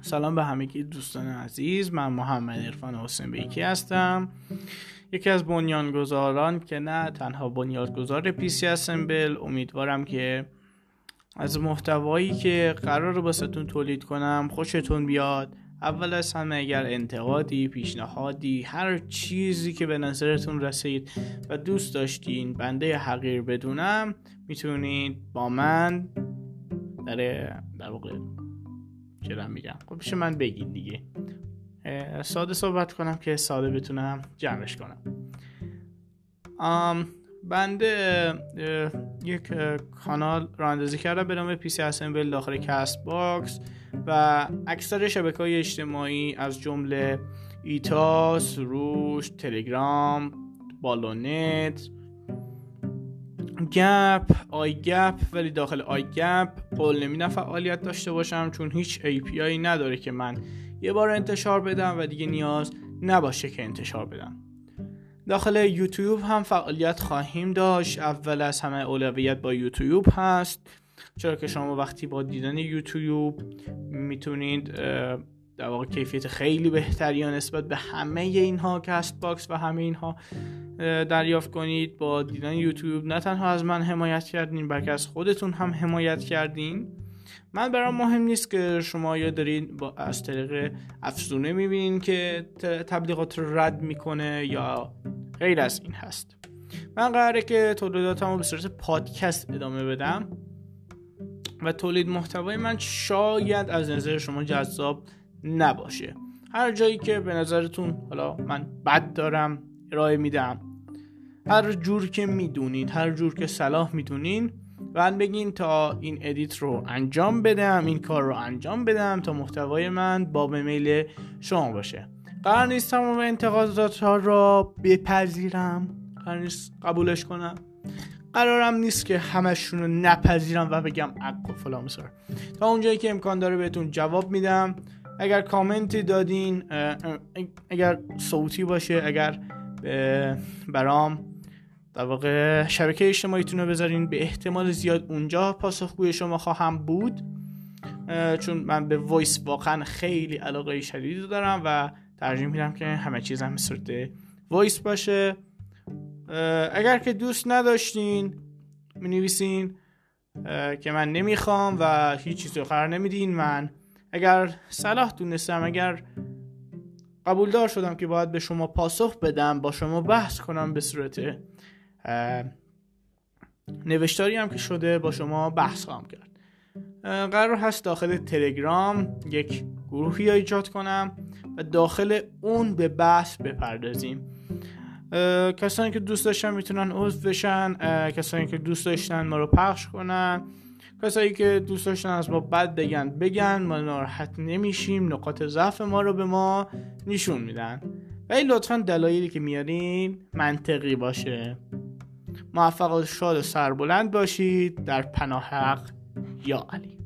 سلام به همگی دوستان عزیز. من محمد عرفان حسین بیکی هستم. یکی از بنیانگذاران که نه تنها بنیانگذار پیسی اسمبل امیدوارم که از محتوایی که قرار باستون تولید کنم خوشتون بیاد. اول از همه اگر انتقادی پیشنهادی هر چیزی که به نظرتون رسید و دوست داشتین بنده حقیر بدونم می‌تونید با من در در واقع چرا میگم؟ خب پیش من بگید دیگه. ساده صحبت کنم که ساده بتونم جمعش کنم. بنده یک کانال راه اندازی کردم به نام PC Assemble داخل CastBox و اکثر شبکه های اجتماعی از جمله ایتا، سروش، تلگرام، بالونت گپ آی گپ ولی داخل آی گپ قول نمیدم فعالیت داشته باشم چون هیچ API نداره که من یه بار انتشار بدم و دیگه نیاز نباشه که انتشار بدم. داخل یوتیوب هم فعالیت خواهیم داشت. اول از همه اولویت با یوتیوب هست چرا که شما وقتی با دیدن یوتیوب می‌تونید در واقع کیفیت خیلی بهتری نسبت به همه اینها کست باکس و همه اینها دریافت کنید. با دیدن یوتیوب نه تنها از من حمایت کردین بلکه از خودتون هم حمایت کردین. من برام مهم نیست که شما یا دارین با از طریق افزونه می‌بینین که تبلیغات رو رد می‌کنه یا غیر از این هست. من قراره که تولیداتمو به صورت پادکست ادامه بدم و تولید محتوای من شاید از نظر شما جذاب نباشه. هر جایی که به نظرتون حالا من بد دارم ارائه میدم هر جور که می‌دونید هر جور که صلاح می‌دونین بعد بگین تا این ادیت رو انجام بدم این کار رو انجام بدم تا محتوای من باب میل شما باشه. قرار نیست تمام انتقادات ها را بپذیرم. قرار نیست قبولش کنم. قرارم نیست که همشون رو نپذیرم و بگم اک و فلان تا اونجایی که امکان داره بهتون جواب میدم. اگر کامنتی دادین اگر صوتی باشه اگر برام در واقع شبکه اجتماعیتون رو بذارین به احتمال زیاد اونجا پاسخگوی شما خواهم بود. چون من به voice واقعا خیلی علاقه شدیدی دارم و ترجیح میدم که همه چیزم هم صورت voice باشه. اگر که دوست نداشتین می نویسین که من نمی‌خوام و هیچ چیزی قرار نمیدین من اگر صلاح دونستم اگر قبول دار شدم که باید به شما پاسخ بدم با شما بحث کنم به صورت نوشتاری هم که شده با شما بحث خواهم کرد. قرار هست داخل تلگرام یک گروهی ایجاد کنم و داخل اون به بحث بپردازیم. کسانی که دوست داشتن می‌تونن عضو بشن کسانی که دوست داشتن ما رو پخش کنن. کسایی که دوست داشتن از ما بد بگن بگن ما ناراحت نمیشیم نقاط ضعف ما رو به ما نشون میدن. ولی لطفا دلایلی که میارین منطقی باشه. موفق و شاد و سربلند باشید. در پناه حق یا علی.